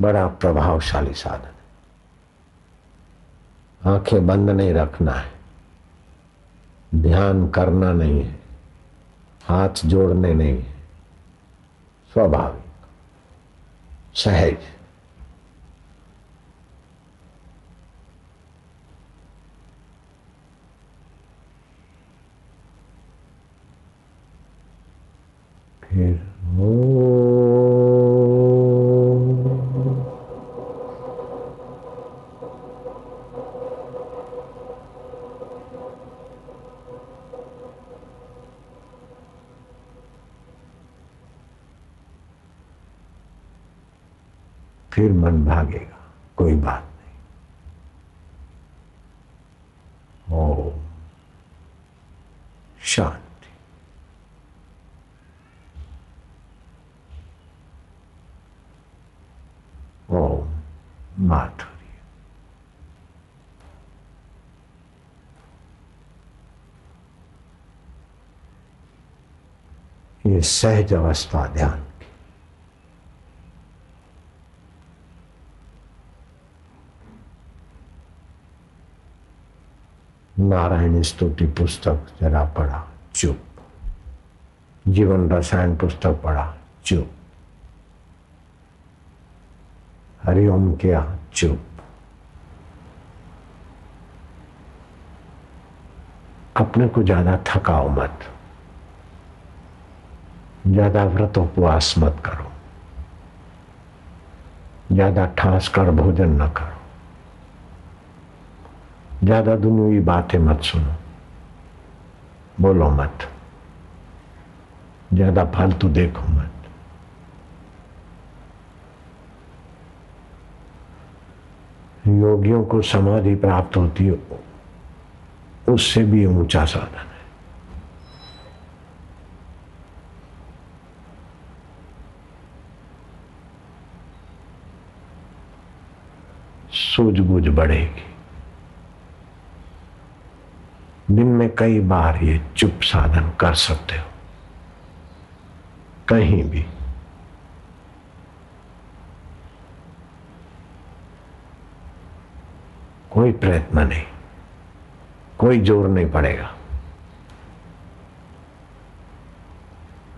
बड़ा प्रभावशाली साधन है। आँखें बंद नहीं रखना है। ध्यान करना नहीं है। हाथ जोड़ने नहीं है। स्वाभाविक, सहज। फिर ओ फिर मन भागेगा कोई बात नहीं। ओ शांति। ओम ये सहज अवस्था ध्यान। नारायण स्तुति पुस्तक जरा पढ़ा, चुप। जीवन रसायन पुस्तक पढ़ा, चुप। हरिओम किया, चुप। अपने को ज़्यादा थकाओ मत। ज़्यादा व्रत उपवास मत करो। ज़्यादा ठास कर भोजन न करो। ज़्यादा दुनियावी बातें मत सुनो। बोलो मत। ज़्यादा फालतू देखो मत। योगियों को समाधि प्राप्त होती है, उससे भी ऊँचा साधन है। सूझबूझ बढ़ेगी। दिन में कई बार ये चुप साधन कर सकते हो। कहीं भी। कोई प्रयत्न नहीं। कोई ज़ोर नहीं पड़ेगा।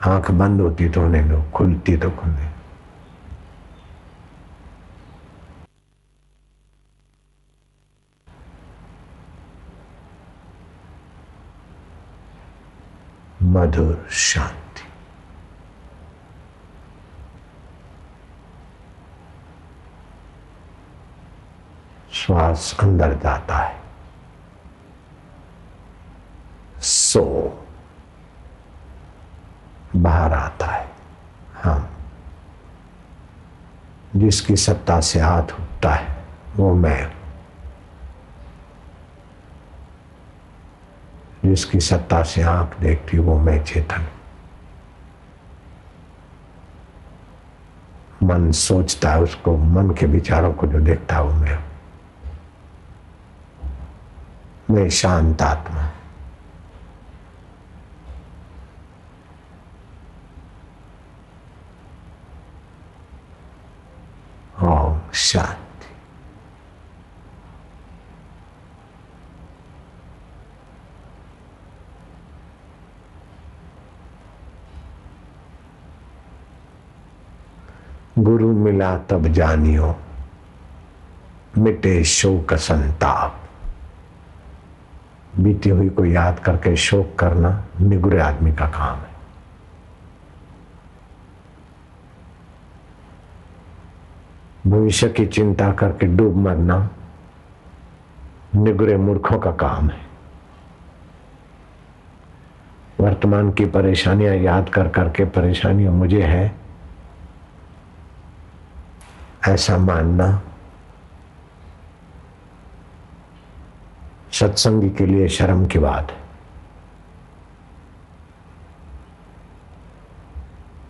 आँख बंद होती तो होने दो खुलती तो खुलने मधुर शांति। श्वास अंदर जाता है। सो। बाहर आता है। हम जिसकी सत्ता से हाथ उठता है, वो मैं जिसकी सत्ता से आँख देखती वो मैं चेतन। मन सोचता है उसको, मन के विचारों को जो देखता हूँ मैं। मैं शांत आत्मा ओम शांति गुरु मिला तब जानियो, मिटे शोक संताप। बीती हुई को याद करके शोक करना निगुरे आदमी का काम है। भविष्य की चिंता करके डूब मरना निगुरे मूर्खों का काम है। वर्तमान की परेशानियाँ याद कर करके परेशानियाँ मुझे है ऐसा मानना। सत्संगी के लिए शर्म की बात है।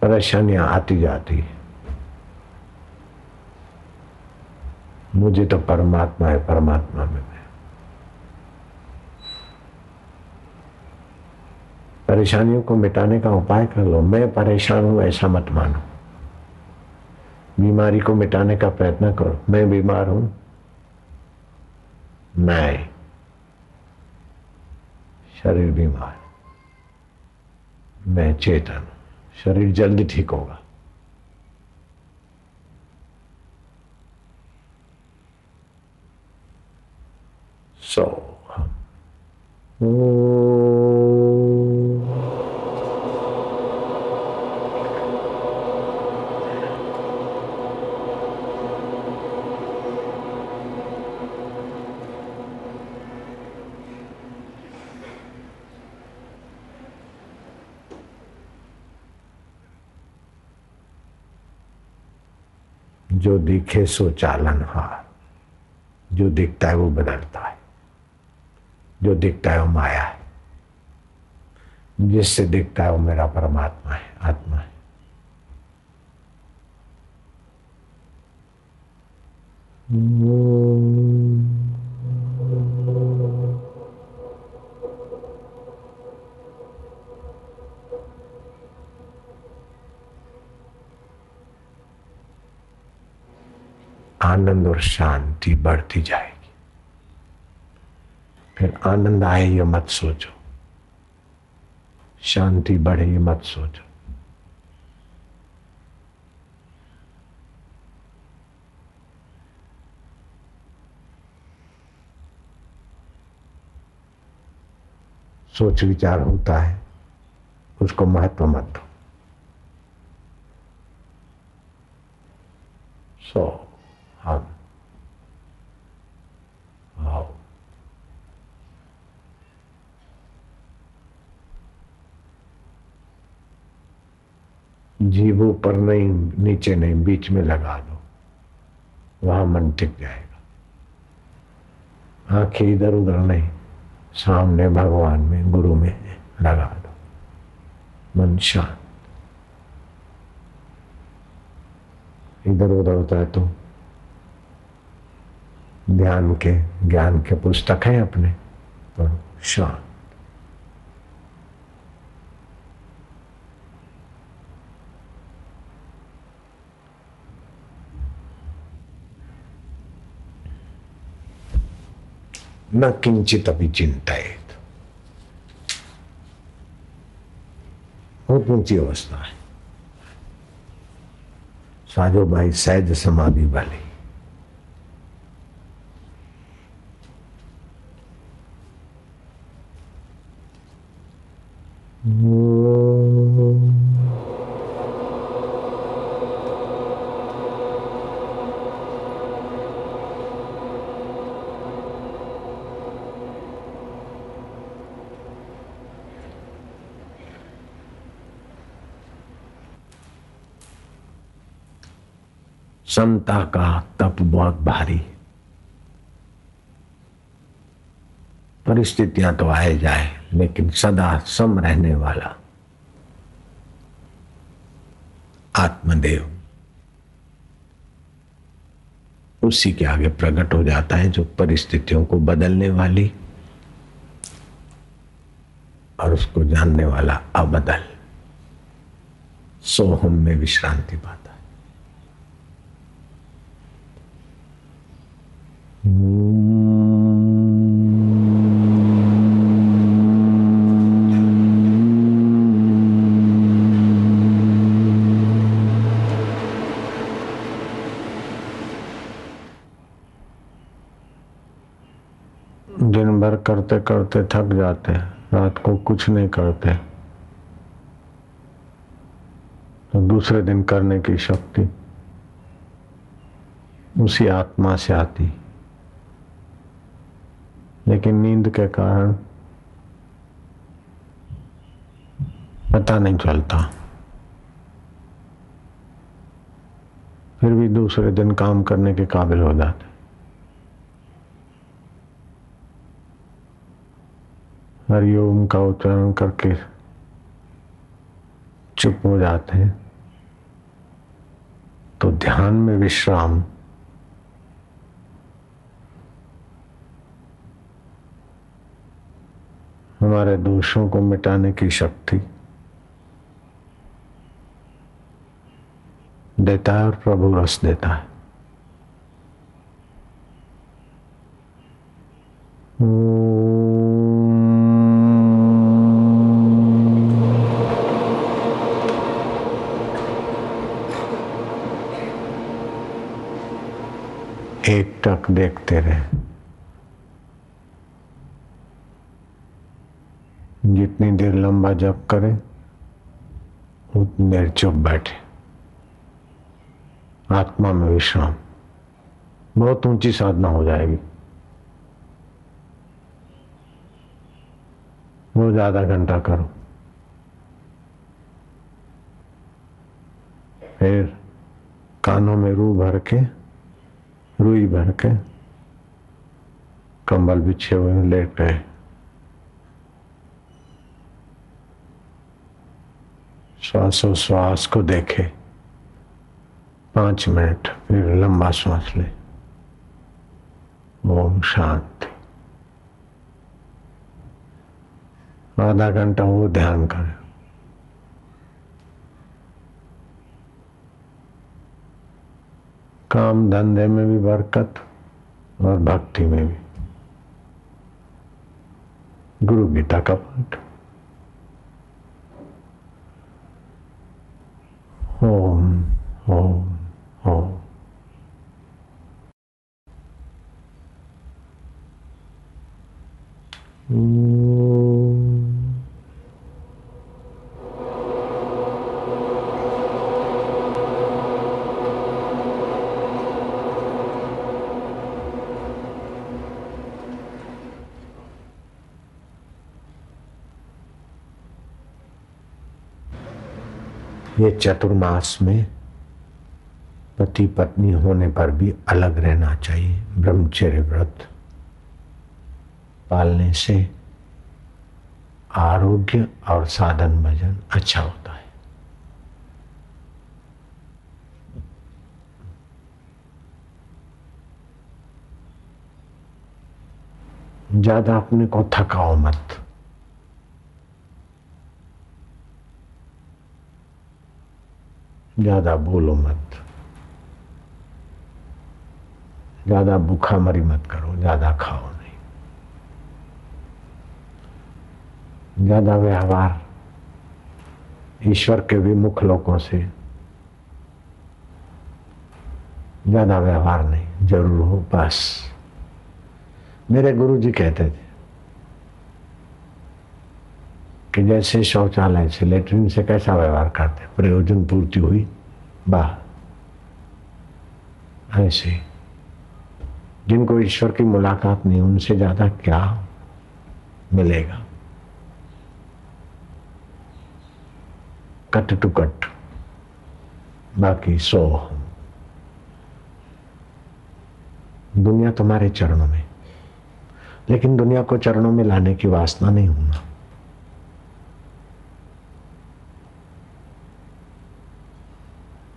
परेशानियाँ आती जाती है। मुझे तो परमात्मा है, परमात्मा में मैं। परेशानियों को मिटाने का उपाय कर लो। मैं परेशान हूँ, ऐसा मत मानो। बीमारी को मिटाने का प्रयत्न करो। मैं बीमार हूँ। मैं शरीर बीमार मैं चेतन शरीर जल्दी ठीक होगा। सो जो दिखे सो चालन हार जो दिखता है वो बदलता है। जो दिखता है वो माया है। जिससे दिखता है वो मेरा परमात्मा है है। बढ़ती जाएगी। फिर आनंद आए ये मत सोचो। शांति बढ़े ये मत सोचो। सोच विचार होता है, उसको महत्व मत दो सो हम आओ जीव ऊपर नहीं, नीचे नहीं, बीच में लगा दो। वहाँ मन टिक जाएगा। आँखें इधर उधर नहीं, सामने भगवान में, गुरु में लगा दो। मन शांत। इधर उधर होता है तो ध्यान के, ज्ञान के पुस्तक हैं अपने पढ़ो शांत। न किंचित अभी चिंतित बहुत ऊँची अवस्था है साजो भाई सहज समाधि वाली। समता का तप बहुत भारी। परिस्थितियाँ तो आए जाए, लेकिन सदा सम रहने वाला। आत्मदेव। उसी के आगे प्रकट हो जाता है जो परिस्थितियों को बदलने वाली और उसको जानने वाला अबदल। सोहम में विश्रांति पाता। है करते करते थक जाते रात को कुछ नहीं करते। तो दूसरे दिन करने की शक्ति उसी आत्मा से आती। लेकिन नींद के कारण पता नहीं चलता। फिर भी दूसरे दिन काम करने के काबिल हो जाते। हरिओम का उच्चारण करके चुप हो जाते हैं। तो ध्यान में विश्राम। हमारे दोषों को मिटाने की शक्ति देता है और प्रभु रस देता है। एक टक देखते रहे। जितनी देर लंबा जप करें, उतनी देर चुप बैठे। आत्मा में विश्राम। बहुत ऊँची साधना हो जाएगी। रोज आधा घंटा करो। फिर कानों में रू भर के रुई भर के कंबल बिछे हुए लेट गए। श्वासोश्वास को देखे। पाँच मिनट, फिर लंबा श्वास ले। ओम शांति। आधा घंटा वो ध्यान करें। काम धंधे में भी बरकत और भक्ति में भी। गुरु गीता का पाठ। ओम ओम ओम। ये चतुर्मास में पति पत्नी होने पर भी अलग रहना चाहिए, ब्रह्मचर्य व्रत पालने से आरोग्य और साधन भजन अच्छा होता है। ज़्यादा अपने को थकाओ मत। ज़्यादा बोलो मत। ज़्यादा भूखा मरी मत करो, ज़्यादा खाओ नहीं। ज़्यादा व्यवहार, ईश्वर के विमुख लोगों से। ज़्यादा व्यवहार नहीं, ज़रूर हो, बस। मेरे गुरु जी कहते थे कि जैसे शौचालय से लेटरिन से कैसा व्यवहार करते प्रयोजन पूर्ति हुई बाहर ऐसे। जिनको ईश्वर की मुलाकात नहीं, उनसे ज़्यादा क्या मिलेगा? Cut to cut. बाकी सो। दुनिया तुम्हारे चरणों में। लेकिन दुनिया को चरणों में लाने की वासना नहीं होना।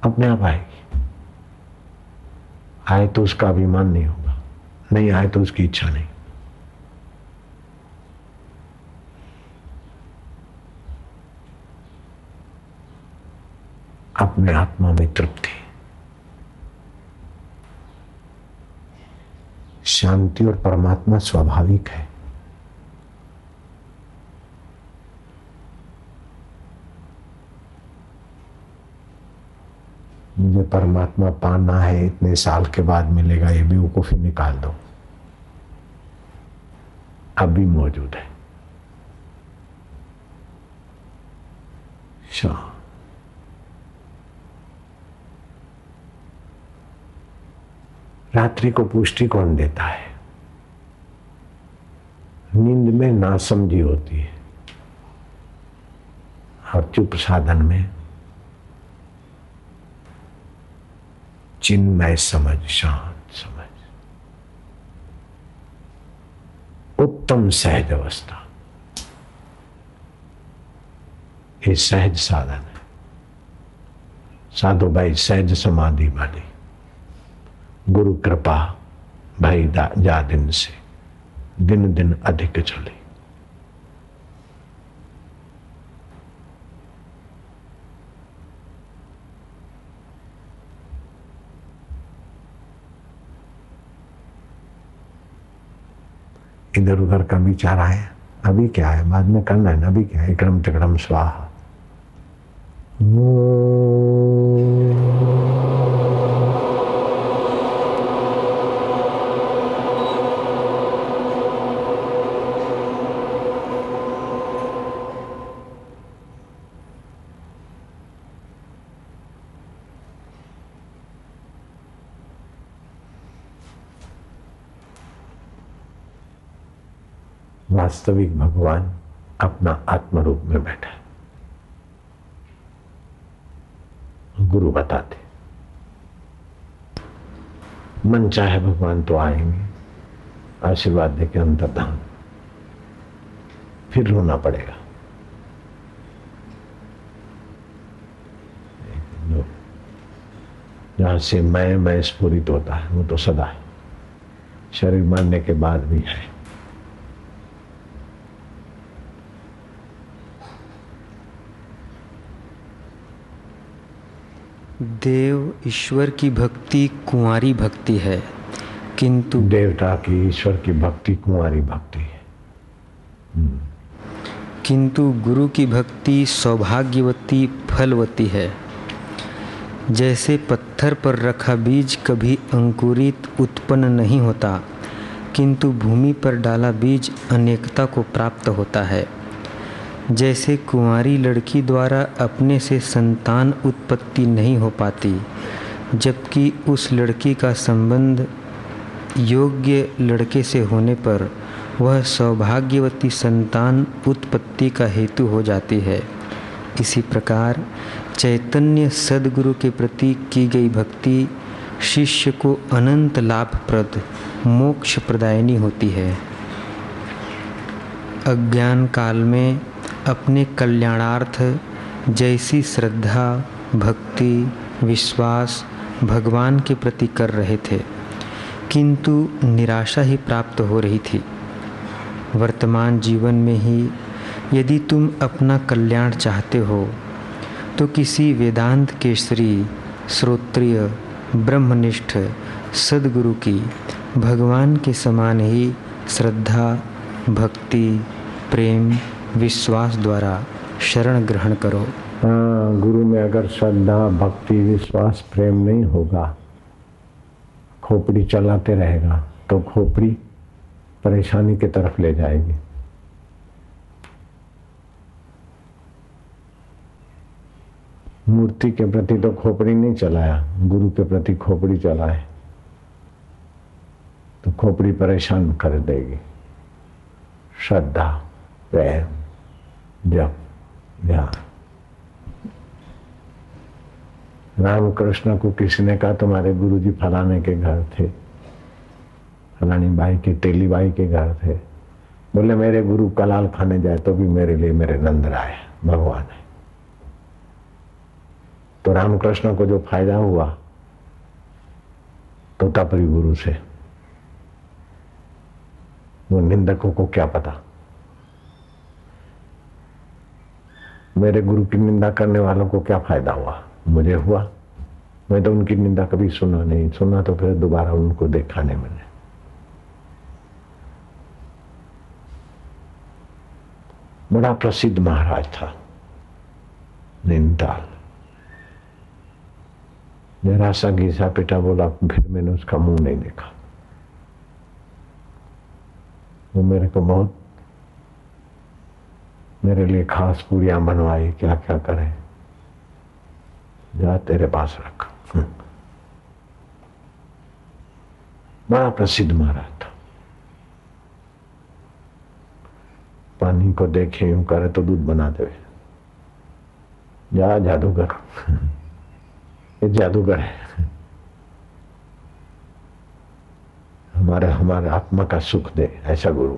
अपने आप आएगी। आए तो उसका अभिमान नहीं होगा। नहीं आए तो उसकी इच्छा नहीं। अपने आत्मा में तृप्ति। शांति और परमात्मा स्वाभाविक है। मुझे परमात्मा पाना है, इतने साल के बाद मिलेगा, ये बेवकूफ़ी निकाल दो। अभी मौजूद है। रात्रि को पुष्टि कौन देता है? नींद में नासमझी होती है। और चुप साधन में चिन्मय समझ, शांत समझ। उत्तम सहज अवस्था। ये सहज साधन है। साधु भाई सहज समाधि वाली। गुरु कृपा भाई जा दिन से दिन दिन अधिक चली। इधर उधर का विचार आए अभी क्या है? बाद में करना है अभी क्या है? एकदम चक्रम स्वाहा। वास्तविक भगवान अपना आत्म रूप में बैठा है। गुरु बताते मन चाहे भगवान तो आएँगे, आशीर्वाद देके अंतर्धान। फिर रोना पड़ेगा। जहाँ से मैं मैं स्फूरित होता है, वो तो सदा है। शरीर मारने के बाद भी है। देव ईश्वर की भक्ति कुंवारी भक्ति है किंतु देवता की ईश्वर की भक्ति कुंवारी भक्ति है। किंतु गुरु की भक्ति सौभाग्यवती फलवती है। जैसे पत्थर पर रखा बीज कभी अंकुरित उत्पन्न नहीं होता किंतु भूमि पर डाला बीज अनेकता को प्राप्त होता है। जैसे कुंवारी लड़की द्वारा अपने से संतान उत्पत्ति नहीं हो पाती, जबकि उस लड़की का संबंध योग्य लड़के से होने पर वह सौभाग्यवती संतान उत्पत्ति का हेतु हो जाती है। इसी प्रकार चैतन्य सदगुरु के प्रति की गई भक्ति शिष्य को अनंत लाभप्रद मोक्ष प्रदायनी होती है। अज्ञान काल में अपने कल्याणार्थ जैसी श्रद्धा, भक्ति, विश्वास भगवान के प्रति कर रहे थे, किंतु निराशा ही प्राप्त हो रही थी। वर्तमान जीवन में ही यदि तुम अपना कल्याण चाहते हो तो किसी वेदांत केसरी, श्रोत्रिय, ब्रह्मनिष्ठ, सदगुरु की भगवान के समान ही श्रद्धा, भक्ति, प्रेम विश्वास द्वारा शरण ग्रहण करो। हाँ गुरु में अगर श्रद्धा, भक्ति, विश्वास, प्रेम नहीं होगा, खोपड़ी चलाते रहेगा तो खोपड़ी परेशानी की तरफ़ ले जाएगी। मूर्ति के प्रति तो खोपड़ी नहीं चलाया, गुरु के प्रति खोपड़ी चलाए तो खोपड़ी परेशान कर देगी। श्रद्धा, प्रेम। जप ध्यान रामकृष्ण को किसी ने कहा, तुम्हारे गुरुजी फलाने के घर थे। फलानी बाई के तेली बाई के घर थे। बोले, मेरे गुरु कलाल खाने जाए तो भी मेरे लिए मेरे नंद राय, भगवान है। तो रामकृष्ण को जो फ़ायदा हुआ तो तपरी गुरु से, वो निंदकों को क्या पता? मेरे गुरु की निंदा करने वालों को क्या फ़ायदा हुआ? मुझे हुआ। मैं तो उनकी निंदा कभी सुना नहीं। सुना तो फिर दोबारा उनको देखा नहीं मैंने। बड़ा प्रसिद्ध महाराज था। निंदाल। जरा सा घीसा पिटा बोला, फिर मैंने उसका मुँह नहीं देखा। वो मेरे को बहुत मेरे लिए खास पूरियाँ बनवाई क्या क्या करे? जा तेरे पास रख। हम्म। बड़ा प्रसिद्ध महाराज था। पानी को देखे यूँ करे तो दूध बना दे जा जादूगर। ये जादूगर है। हमारे हमारे आत्मा का सुख दे, ऐसा गुरु।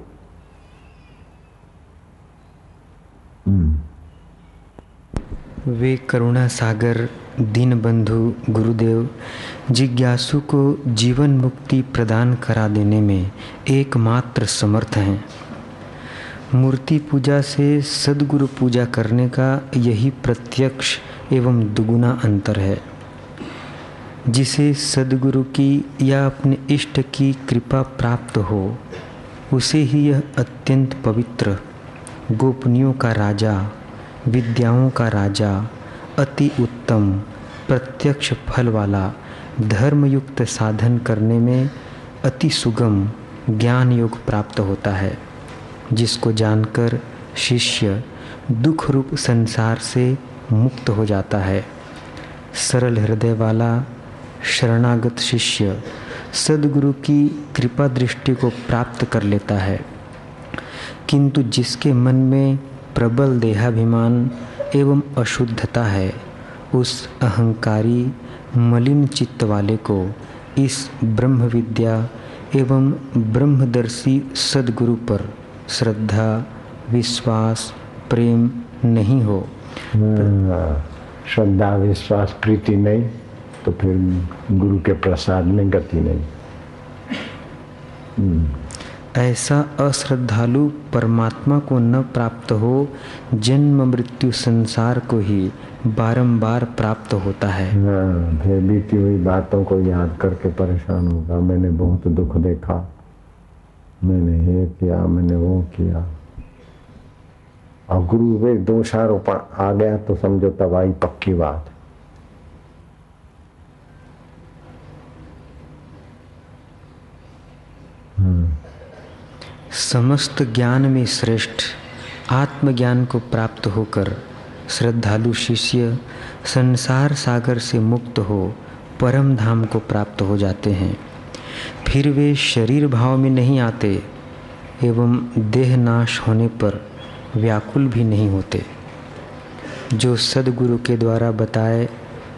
वे करुणा सागर दीन बंधु गुरुदेव, जिज्ञासु को जीवन मुक्ति प्रदान करा देने में एकमात्र समर्थ हैं। मूर्ति पूजा से सदगुरु पूजा करने का यही प्रत्यक्ष एवं दुगुना अंतर है। जिसे सदगुरु की या अपने इष्ट की कृपा प्राप्त हो, उसे ही यह अत्यंत पवित्र, गोपनीयों का राजा विद्याओं का राजा, अति उत्तम, प्रत्यक्ष फल वाला, धर्मयुक्त साधन करने में अति सुगम ज्ञान योग प्राप्त होता है, जिसको जानकर शिष्य दुख रूप संसार से मुक्त हो जाता है। सरल हृदय वाला, शरणागत शिष्य सदगुरु की कृपा दृष्टि को प्राप्त कर लेता है। किंतु जिसके मन में प्रबल देहाभिमान एवं अशुद्धता है उस अहंकारी मलिन चित्त वाले को इस ब्रह्म विद्या एवं ब्रह्मदर्शी सदगुरु पर श्रद्धा विश्वास प्रेम नहीं हो। हाँ, श्रद्धा विश्वास प्रीति नहीं तो फिर गुरु के प्रसाद में गति नहीं। ऐसा अश्रद्धालु परमात्मा को न प्राप्त हो जन्म मृत्यु संसार को ही बारंबार प्राप्त होता है। हाँ, फिर बीती हुई बातों को याद करके परेशान होगा। मैंने बहुत दुख देखा। मैंने ये किया मैंने वो किया। और गुरु वे दोषारोपण आ गया तो समझो तबाही पक्की बात। समस्त ज्ञान में श्रेष्ठ आत्मज्ञान को प्राप्त होकर श्रद्धालु शिष्य संसार सागर से मुक्त हो परम धाम को प्राप्त हो जाते हैं। फिर वे शरीर भाव में नहीं आते एवं देह नाश होने पर व्याकुल भी नहीं होते। जो सदगुरु के द्वारा बताए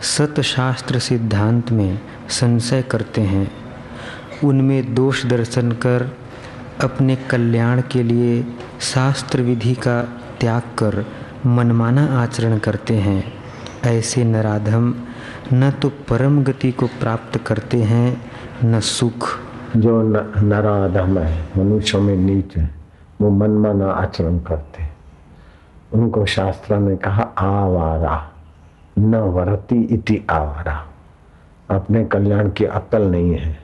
सतशास्त्र सिद्धांत में संशय करते हैं, उनमें दोष दर्शन कर अपने कल्याण के लिए शास्त्र विधि का त्याग कर मनमाना आचरण करते हैं। ऐसे नराधम न तो परम गति को प्राप्त करते हैं, न सुख। जो नराधम है, मनुष्यों में नीच है, वो मनमाना आचरण करते हैं। उनको शास्त्र ने कहा, आवारा, न वरती इति आवारा। अपने कल्याण की अकल नहीं है।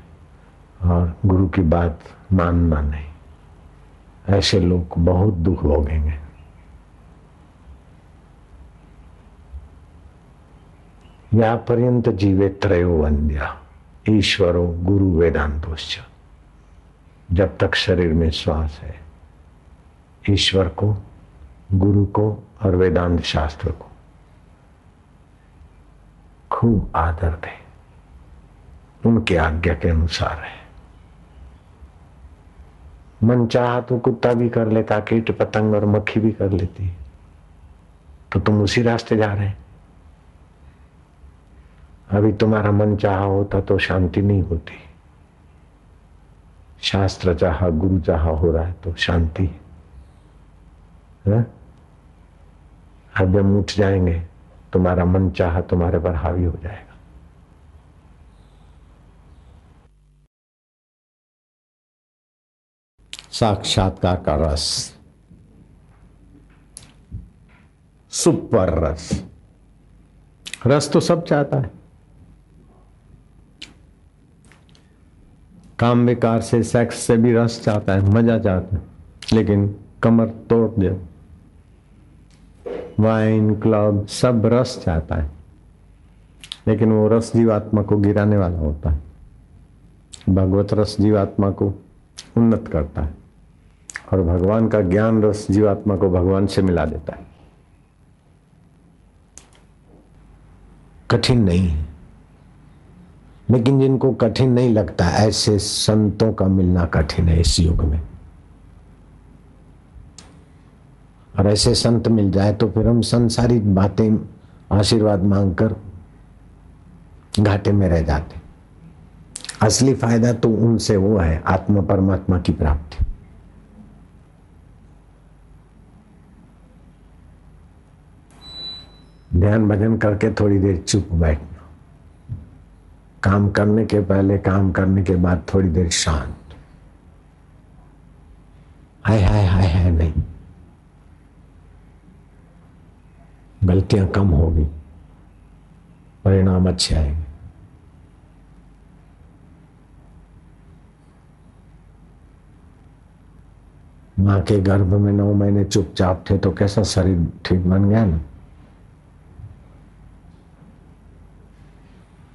और गुरु की बात मानना नहीं। ऐसे लोग बहुत दुख भोगेंगे। या पर्यंत जीवे त्रयो वंद्या ईश्वरो गुरु वेदांतोश्च जब तक शरीर में श्वास है, ईश्वर को, गुरु को और वेदांत शास्त्र को खूब आदर दे। उनके आज्ञा के अनुसार है। मन चाह तो कुत्ता भी कर लेता, कीट पतंग और मक्खी भी कर लेती तो तुम उसी रास्ते जा रहे अभी तुम्हारा मन चाह होता तो शांति नहीं होती। शास्त्र चाह, गुरु चाह हो रहा है तो शांति। है? अब जब उठ जाएँगे, तुम्हारा मन चाह तुम्हारे पर हावी हो जाएगा। साक्षात्कार का रस। सुपर रस। रस तो सब चाहता है। काम विकार से सेक्स से भी रस चाहता है, मज़ा चाहता है, लेकिन कमर तोड़ दे। वाइन क्लब सब रस चाहता है, लेकिन वो रस जीवात्मा को गिराने वाला होता है। भगवत रस जीवात्मा को उन्नत करता है। और भगवान का ज्ञान रस जीवात्मा को भगवान से मिला देता है। कठिन नहीं है। लेकिन जिनको कठिन नहीं लगता, ऐसे संतों का मिलना कठिन है इस युग में। और ऐसे संत मिल जाए तो फिर हम संसारिक बातें, आशीर्वाद मांगकर घाटे में रह जाते। असली फ़ायदा तो उनसे वो है, आत्मा परमात्मा की प्राप्ति। ध्यान भजन करके थोड़ी देर चुप बैठना। काम करने के पहले, काम करने के बाद थोड़ी देर शांत। हाय हाय हाय हाय, नहीं। गलतियाँ कम होगी, परिणाम अच्छे आएँगे। माँ के गर्भ में नौ महीने चुपचाप थे तो कैसा शरीर ठीक बन गया ना?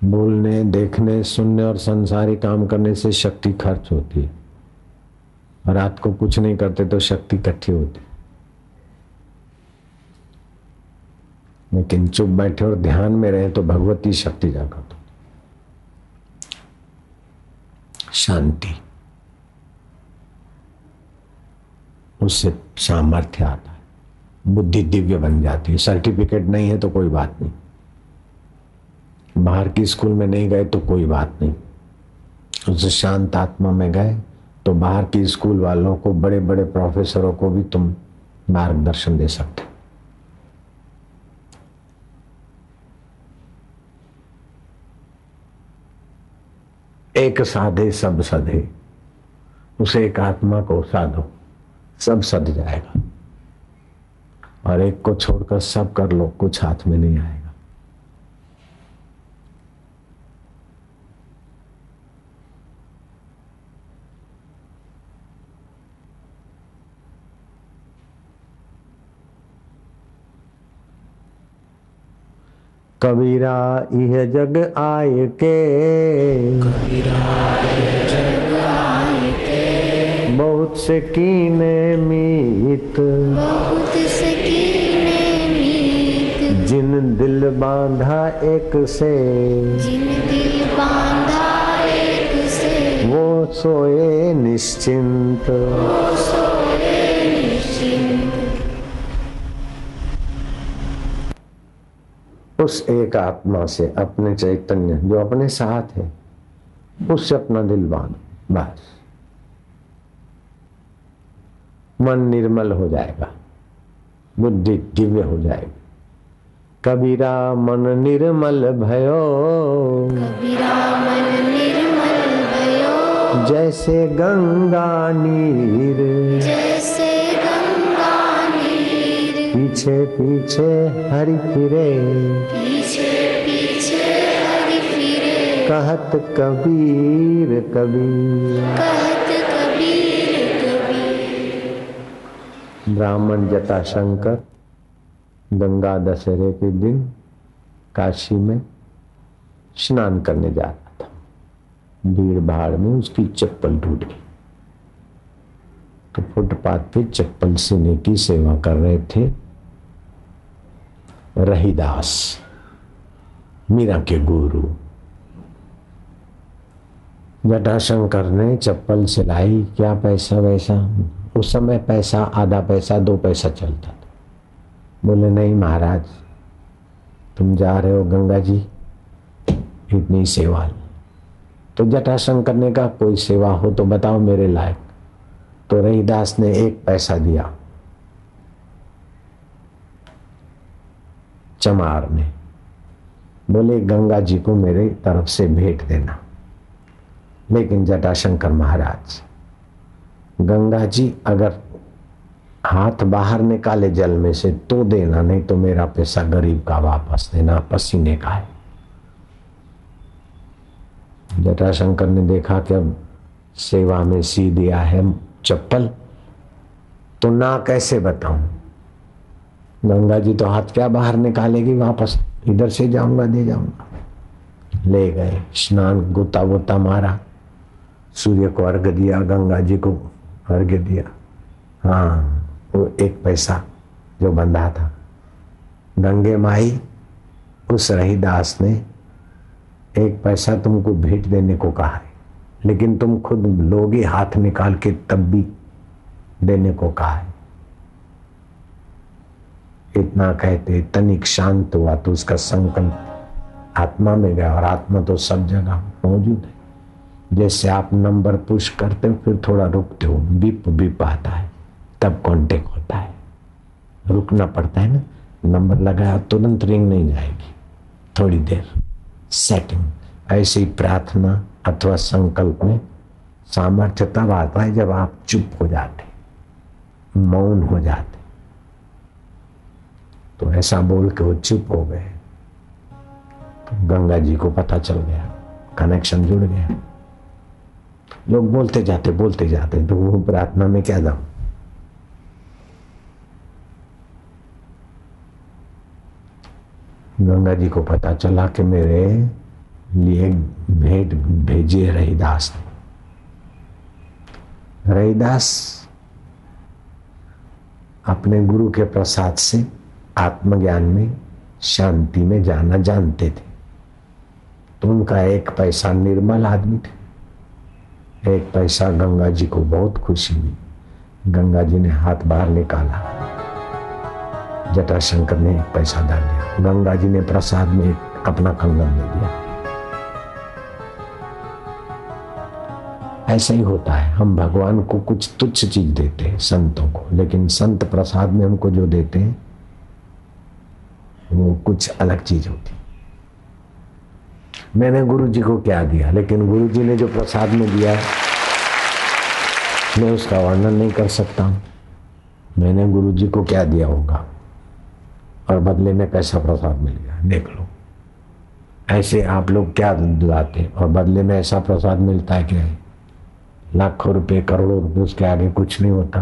बोलने, देखने, सुनने और संसारी काम करने से शक्ति खर्च होती है। रात को कुछ नहीं करते तो शक्ति इकट्ठी होती लेकिन चुप बैठे और ध्यान में रहे तो भगवती शक्ति जागृत शांति। उससे सामर्थ्य आता है। बुद्धि दिव्य बन जाती है। सर्टिफिकेट नहीं है तो कोई बात नहीं। बाहर की स्कूल में नहीं गए तो कोई बात नहीं। उससे शांत आत्मा में गए तो बाहर की स्कूल वालों को बड़े बड़े प्रोफेसरों को भी तुम मार्गदर्शन दे सकते। एक साधे, सब सधे। उसे एक आत्मा को साधो, सब सद जाएगा। और एक को छोड़कर सब कर लो, कुछ हाथ में नहीं आएगा। कबीरा यह जग आय के बहुत से कीने मीत। बहुत सकीने मीत। जिन दिल बांधा एक से। जिन दिल बांधा एक से। वो सोए निश्चिंत। सोए निश्चिंत। उस एक आत्मा से अपने चैतन्य जो अपने साथ है उससे अपना दिल बांधो बस। मन निर्मल हो जाएगा बुद्धि दिव्य हो जाएगी। कबीरा मन निर्मल भयो। कबीरा मन निर्मल भयो। जैसे गंगा नीर। जैसे पीछे पीछे हरि फिरे। पीछे पीछे हरि फिरे। कहत कबीर कबीर। कहत कबीर कबीर। ब्राह्मण जटाशंकर गंगा दशहरे के दिन काशी में स्नान करने जा रहा था। भीड़ भाड़ में उसकी चप्पल टूट गई। तो फुटपाथ पे चप्पल सीने की सेवा कर रहे थे। रहीदास मीरा के गुरु जटाशंकर ने चप्पल सिलाई क्या पैसा वैसा उस समय पैसा आधा पैसा दो पैसा चलता था बोले नहीं महाराज तुम जा रहे हो गंगा जी इतनी सेवा तो जटाशंकर ने कहा कोई सेवा हो तो बताओ मेरे लायक तो रहीदास ने एक पैसा दिया चमार ने बोले, गंगा जी को मेरे तरफ़ से भेंट देना। लेकिन जटाशंकर महाराज, गंगा जी, अगर हाथ बाहर निकाले जल में से तो देना, नहीं तो मेरा पैसा गरीब का वापस देना, पसीने का है। जटाशंकर ने देखा कि अब सेवा में सी दिया है चप्पल तो ना कैसे बताऊँ? गंगा जी तो हाथ क्या बाहर निकालेगी वापस? इधर से जाऊँगा, दे जाऊँगा। ले गए, स्नान गोता वोता मारा। सूर्य को अर्घ दिया, गंगा जी को अर्घ दिया। हाँ वो एक पैसा जो बंधा था। गंगे माई, उस रहीदास ने एक पैसा तुमको भेंट देने को कहा है, लेकिन तुम खुद लोगे हाथ निकाल के तब भी देने को कहा है। इतना कहते तनिक शांत हुआ तो उसका संकल्प आत्मा में गया और आत्मा तो सब जगह मौजूद है। जैसे आप नंबर पुश करते हो, फिर थोड़ा रुकते हो, बीप बीप आता है, तब कांटेक्ट होता है। रुकना पड़ता है ना, नंबर लगाया, तुरंत रिंग नहीं जाएगी, थोड़ी देर सेटिंग ऐसी प्रार्थना अथवा संकल्प में सामर्थ्य तब आता है जब आप चुप हो जाते मौन हो जाते तो ऐसा बोल के वो चुप हो गए। गंगा जी को पता चल गया कनेक्शन जुड़ गया। लोग बोलते जाते बोलते जाते तो वो प्रार्थना में क्या जाऊँ गंगा जी को पता चला कि मेरे लिए भेंट भेजिए रहीदास ने। रहीदास अपने गुरु के प्रसाद से आत्मज्ञान में, शांति में जाना जानते थे। तो उनका एक पैसा निर्मल आदमी थे। एक पैसा गंगा जी को बहुत खुशी हुई। गंगा जी ने हाथ बाहर निकाला। जटाशंकर ने एक पैसा डाल दिया। गंगा जी ने प्रसाद में अपना कंगन दे दिया। ऐसा ही होता है। हम भगवान को कुछ तुच्छ चीज़ देते हैं, संतों को। लेकिन संत प्रसाद में हमको जो देते हैं वो कुछ अलग चीज़ होती। मैंने गुरु जी को क्या दिया, लेकिन गुरु जी ने जो प्रसाद में दिया है, मैं उसका वर्णन नहीं कर सकता हूँ। मैंने गुरु जी को क्या दिया होगा? और बदले में कैसा प्रसाद मिल गया? देख लो। ऐसे आप लोग क्या दिलाते और बदले में ऐसा प्रसाद मिलता है क्या? लाखों रुपए, करोड़ों रुपए, उसके आगे कुछ नहीं होता।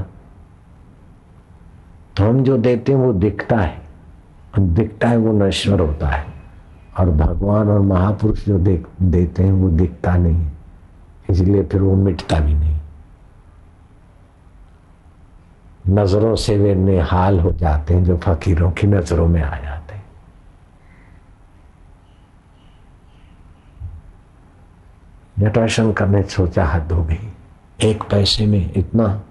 तो हम जो देते हैं, वो दिखता है। दिखता है वो नश्वर होता है। और भगवान और महापुरुष जो देख, देते हैं, वो दिखता नहीं इसलिए फिर वो मिटता भी नहीं। नज़रों से वे निहाल हो जाते हैं, जो फकीरों की नज़रों में आ जाते हैं। जटाशंकर ने सोचा हद हो गई। एक पैसे में इतना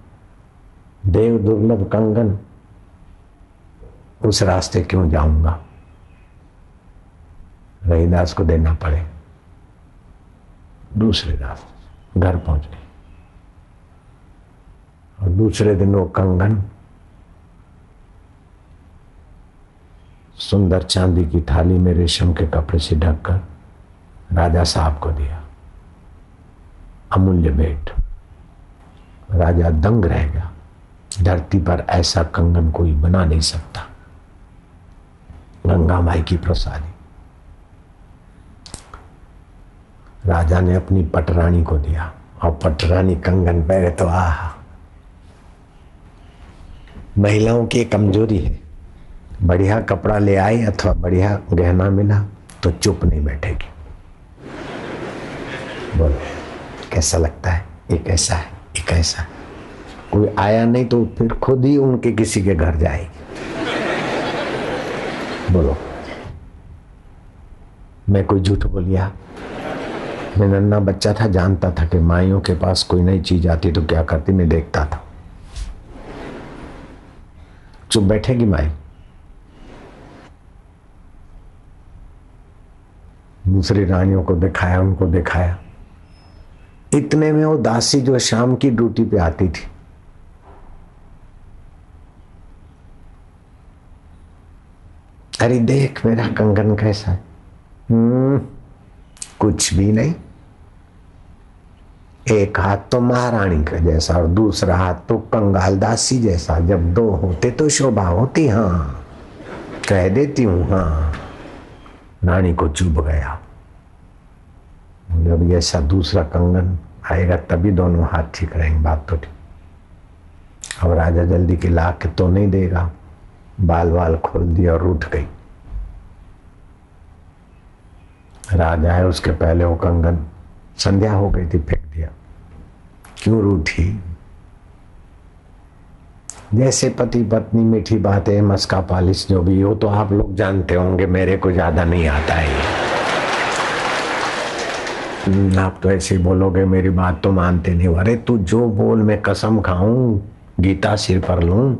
देव दुर्लभ कंगन उस रास्ते क्यों जाऊँगा? रहीदास को देना पड़े। दूसरे रास्ते घर पहुँच। गए और दूसरे दिन वो कंगन सुंदर चांदी की थाली में रेशम के कपड़े से ढककर राजा साहब को दिया। अमूल्य भेंट। राजा दंग रह गया। धरती पर ऐसा कंगन कोई बना नहीं सकता। गंगा माई की प्रसादी। राजा ने अपनी पटरानी को दिया। और पटरानी कंगन पहले तो आह, महिलाओं की कमज़ोरी है। बढ़िया कपड़ा ले आई अथवा बढ़िया गहना मिला तो चुप नहीं बैठेगी। बोलो, कैसा लगता है? ये कैसा है ये कैसा है। कोई आया नहीं तो फिर खुद ही उनके किसी के घर जाएगी। बोलो। मैं कोई झूठ बोलिया? मैं नन्ना बच्चा था, जानता था कि माइयों के पास कोई नई चीज़ आती तो क्या करती, मैं देखता था। चुप बैठेगी माई? दूसरी रानियों को दिखाया, उनको दिखाया। इतने में वो दासी जो शाम की ड्यूटी पे आती थी अरे देख मेरा कंगन कैसा है। हम्म कुछ भी नहीं। एक हाथ तो महारानी का जैसा और दूसरा हाथ तो कंगाल दासी जैसा। जब दो होते तो शोभा होती हाँ। कह देती हूँ हाँ। रानी को चुभ गया। जब ऐसा दूसरा कंगन आएगा, तभी दोनों हाथ ठीक रहेंगे। बात तो ठीक। अब राजा जल्दी के ला के तो नहीं देगा। बाल बाल खोल दिया और उठ गई। राजा है, उसके पहले वो कंगन संध्या हो गई थी, फेंक दिया। क्यों रूठी? जैसे पति पत्नी मीठी बातें, मस्का पालिश जो भी हो तो आप लोग जानते होंगे, मेरे को ज़्यादा नहीं आता है आप तो ऐसे ही बोलोगे, मेरी बात तो मानते नहीं अरे तू जो बोल, मैं कसम खाऊं, गीता सिर पर लूँ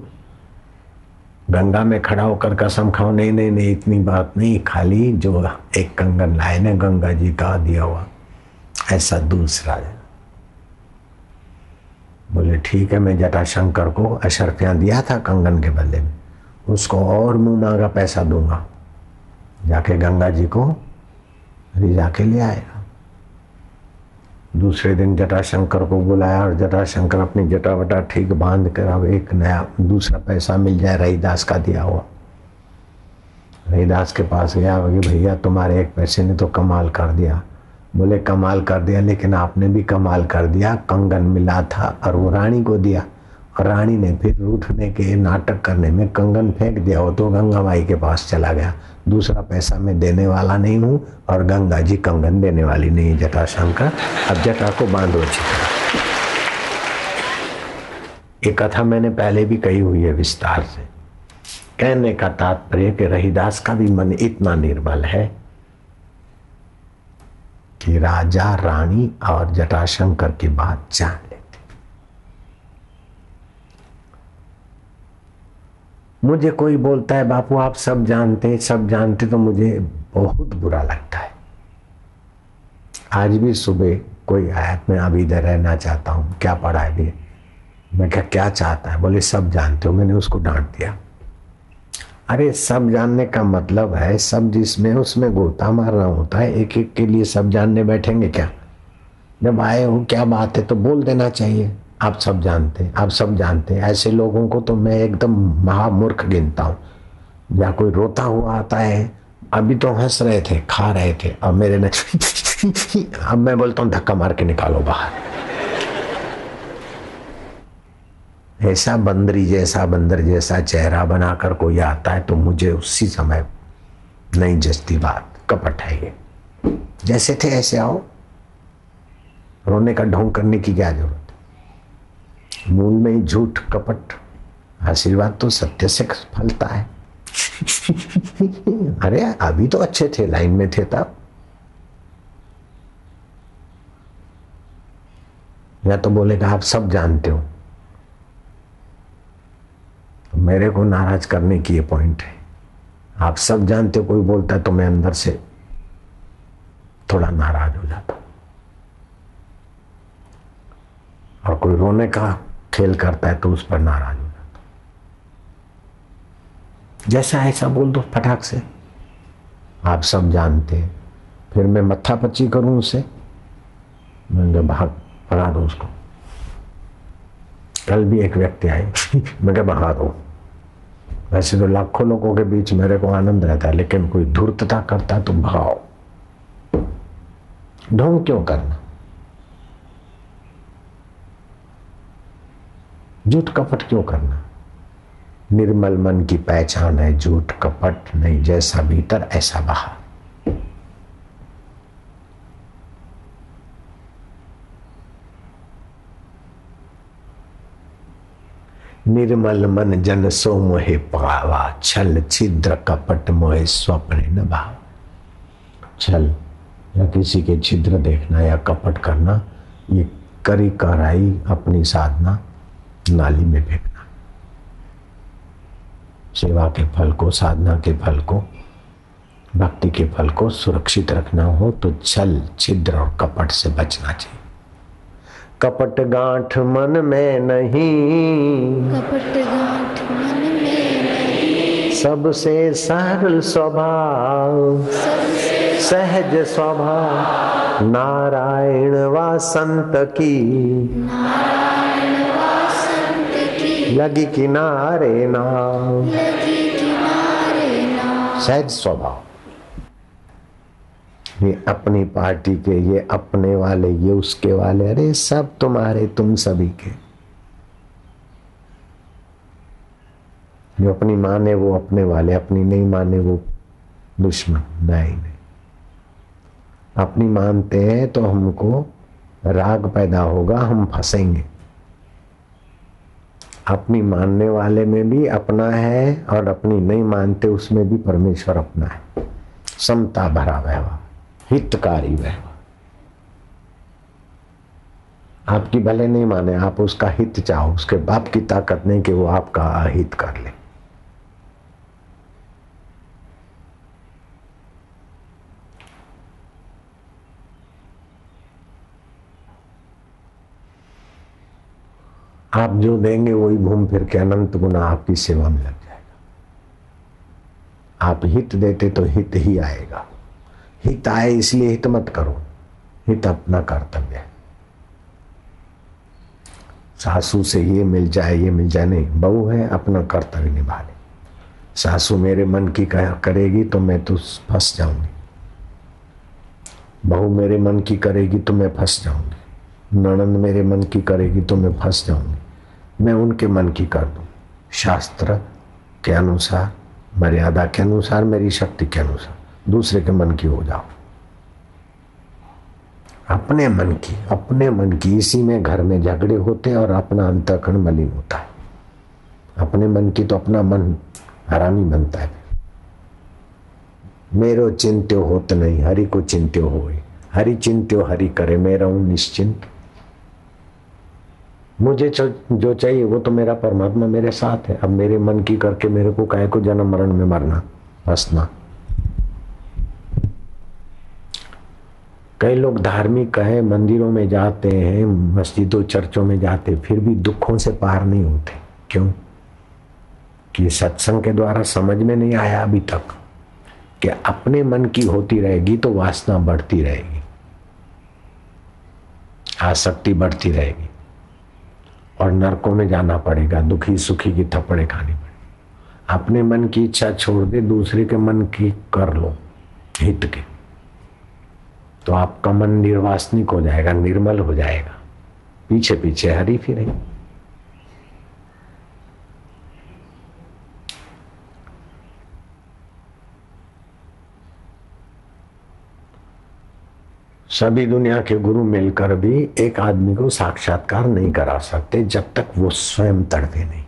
गंगा में खड़ा होकर कसम खाओ, नहीं नहीं नहीं, इतनी बात नहीं, खाली जो एक कंगन लाए ना, गंगा जी का दिया हुआ, ऐसा दूसरा है। बोले, ठीक है, मैं जटाशंकर को अशरफियाँ दिया था कंगन के बदले में, उसको और मुँह मांगा, पैसा दूँगा। जाके गंगा जी को रिजा के ले आएगा दूसरे दिन जटाशंकर को बुलाया और जटाशंकर अपनी जटा वटा ठीक बाँध कर अब एक नया, दूसरा पैसा मिल जाए, रहीदास का दिया हुआ। रहीदास के पास गया कि भैया तुम्हारे एक पैसे ने तो कमाल कर दिया। बोले, कमाल कर दिया, लेकिन आपने भी कमाल कर दिया, कंगन मिला था और वो रानी को दिया। रानी ने फिर रूठने के नाटक करने में कंगन फेंक दिया हो तो गंगा माई के पास चला गया। दूसरा पैसा मैं देने वाला नहीं हूँ और गंगा जी कंगन देने वाली नहीं जटाशंकर अब जटा को बांधो अच्छी तरह ये कथा मैंने पहले भी कही हुई है विस्तार से। कहने का तात्पर्य कि रहीदास का भी मन इतना निर्बल है कि राजा, रानी और जटाशंकर की बात जान। मुझे कोई बोलता है, बापू, आप सब जानते हैं, सब जानते तो मुझे बहुत बुरा लगता है। आज भी सुबह कोई आया, मैं अभी इधर रहना चाहता हूँ, क्या पढ़ा है? भी। मैं क्या क्या चाहता है? बोले, सब जानते हो। मैंने उसको डांट दिया। अरे, सब जानने का मतलब है, सब जिसमें, उसमें गोता मारना होता है एक एक के लिए सब जानने बैठेंगे क्या? जब आए हो, क्या बात है? तो बोल देना चाहिए। आप सब जानते हैं, आप सब जानते हैं। ऐसे लोगों को तो मैं एकदम महामूर्ख गिनता हूँ। या कोई रोता हुआ आता है, अभी तो हंस रहे थे, खा रहे थे, अब मेरे ने अब मैं बोलता हूँ, धक्का मार के निकालो बाहर। ऐसा बंदरी जैसा, बंदर जैसा चेहरा बनाकर कोई आता है तो मुझे उसी समय नहीं जस्ती बात, कपट है ये। जैसे थे ऐसे आओ। रोने का ढोंग करने की क्या ज़रूरत? मूल में ही झूठ कपट, आशीर्वाद तो सत्य से फलता है। अरे, अभी तो अच्छे थे, लाइन में थे तब। या तो बोलेगा, आप सब जानते हो। मेरे को नाराज़ करने की ये पॉइंट है। आप सब जानते हो, कोई बोलता है तो मैं अंदर से थोड़ा नाराज़ हो जाता और कोई रोने का खेल करता है तो उस पर नाराज़ हो जाता जैसा ऐसा बोल दो फटाक से। आप सब जानते हैं। फिर मैं मत्था पच्ची करूँ उसे? मैंने भाग भगा दो उसको। कल भी एक व्यक्ति आए। मैं क्या भगा दो वैसे तो लाखों लोगों के बीच मेरे को आनंद रहता है, लेकिन कोई धूर्तता करता तो भगाओ ढोंग क्यों करना? झूठ कपट क्यों करना? निर्मल मन की पहचान है, झूठ कपट नहीं, जैसा भीतर, ऐसा बाहर। निर्मल मन जन सो मोहे पावा, छल छिद्र कपट मोहे स्वप्न न भाव। छल, या किसी के छिद्र देखना या कपट करना, ये करी कराई अपनी साधना। नाली में फेंकना। सेवा के फल को साधना के फल को भक्ति के फल को सुरक्षित रखना हो तो छल छिद्र और कपट से बचना चाहिए। कपट गांठ मन में नहीं। कपट गांठ मन में नहीं। सबसे सरल स्वभाव सहज स्वभाव नारायण वा संत की। की लगी किनारे ना। सहज स्वभाव। ये अपनी पार्टी के, ये अपने वाले, ये उसके वाले, अरे सब तुम्हारे, तुम सभी के। जो अपनी माने वो अपने वाले, अपनी नहीं माने वो दुश्मन नहीं नहीं। अपनी मानते हैं तो हमको राग पैदा होगा, हम फंसेंगे। अपनी मानने वाले में भी अपना है और अपनी नहीं मानते उसमें भी परमेश्वर अपना है। समता भरा व्यवहार हितकारी व्यवहार आपकी भले नहीं माने, आप उसका हित चाहो, उसके बाप की ताकत नहीं कि वो आपका अहित कर ले। आप जो देंगे वही घूम फिर के अनंत गुना आपकी सेवा में लग जाएगा। आप हित देते तो हित ही आएगा। हित आए इसलिए हित मत करो। हित अपना कर्तव्य है। सासू से ये मिल जाए, ये मिल जाए, नहीं, बहू है, अपना कर्तव्य निभा ले सासू मेरे मन की करेगी तो मैं तो फंस जाऊँगी। बहू मेरे मन की करेगी तो मैं फंस जाऊँगी। नणंद मेरे मन की करेगी तो मैं फंस जाऊँगी। मैं उनके मन की कर दूँ। शास्त्र के अनुसार, मर्यादा के अनुसार, मेरी शक्ति के अनुसार। दूसरे के मन की हो जाओ। अपने मन की, अपने मन की। इसी में घर में झगड़े होते हैं और अपना अंतकरण मलिन होता है। अपने मन की तो अपना मन हरामी बनता है। मेरो चिंत्यो होत नहीं, हरि को चिंत्यो हो हरि चिंत्यो, हरि करे मैं रहूँ निश्चिंत। मुझे जो चाहिए वो तो मेरा परमात्मा मेरे साथ है। अब मेरे मन की करके मेरे को कहे को जन्म मरण में मरना? हंसना कई लोग धार्मिक है मंदिरों में जाते हैं, मस्जिदों, चर्चों में जाते, फिर भी दुखों से पार नहीं होते। क्यों? कि सत्संग के द्वारा समझ में नहीं आया अभी तक कि अपने मन की होती रहेगी तो वासना बढ़ती रहेगी। आसक्ति बढ़ती रहेगी। और नरकों में जाना पड़ेगा, दुखी सुखी की थप्पड़े खानी पड़ेगी। अपने मन की इच्छा छोड़ दे, दूसरे के मन की कर लो, हित के। तो आपका मन निर्वासनिक हो जाएगा, निर्मल हो जाएगा। पीछे पीछे हरी फिरे सभी दुनिया के गुरु मिलकर भी एक आदमी को साक्षात्कार नहीं करा सकते, जब तक वो स्वयं तड़पे नहीं।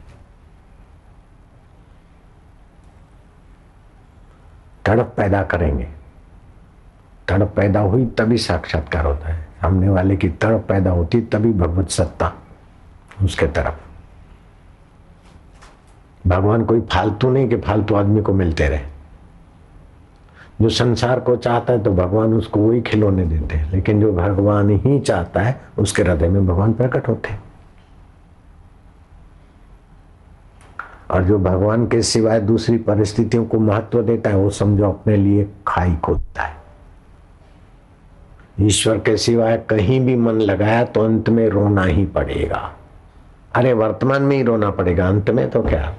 तड़प पैदा करेंगे। तड़प पैदा हुई तभी साक्षात्कार होता है। सामने वाले की तड़प पैदा होती तभी भगवत सत्ता उसके तरफ़। भगवान कोई फालतू नहीं कि फालतू आदमी को मिलते रहे। जो संसार को चाहता है तो भगवान उसको वही खिलौने देते हैं। लेकिन जो भगवान ही चाहता है, उसके हृदय में भगवान प्रकट होते हैं। और जो भगवान के सिवाय दूसरी परिस्थितियों को महत्व देता है, वो समझो अपने लिए खाई खोदता है। ईश्वर के सिवाय कहीं भी मन लगाया तो अंत में रोना ही पड़ेगा। अरे, वर्तमान में ही रोना पड़ेगा, अंत में तो क्या?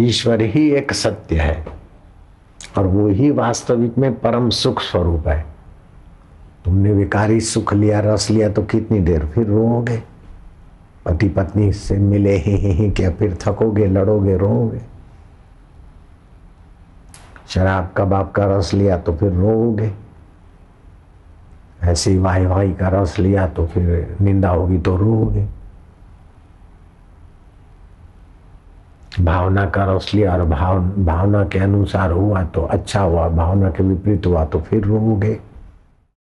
ईश्वर ही एक सत्य है। और वो ही वास्तविक में परम सुख स्वरूप है। तुमने विकारी सुख लिया रस लिया तो कितनी देर फिर रोओगे? पति पत्नी से मिले ही ही, ही क्या फिर थकोगे लड़ोगे रोओगे? शराब कबाब का रस लिया तो फिर रोओगे? ऐसे वाई वाई का रस लिया तो फिर निंदा होगी तो रोओगे? भावना का रस लिया और भाव, भावना के अनुसार हुआ तो अच्छा हुआ, भावना के विपरीत हुआ तो फिर रोओगे।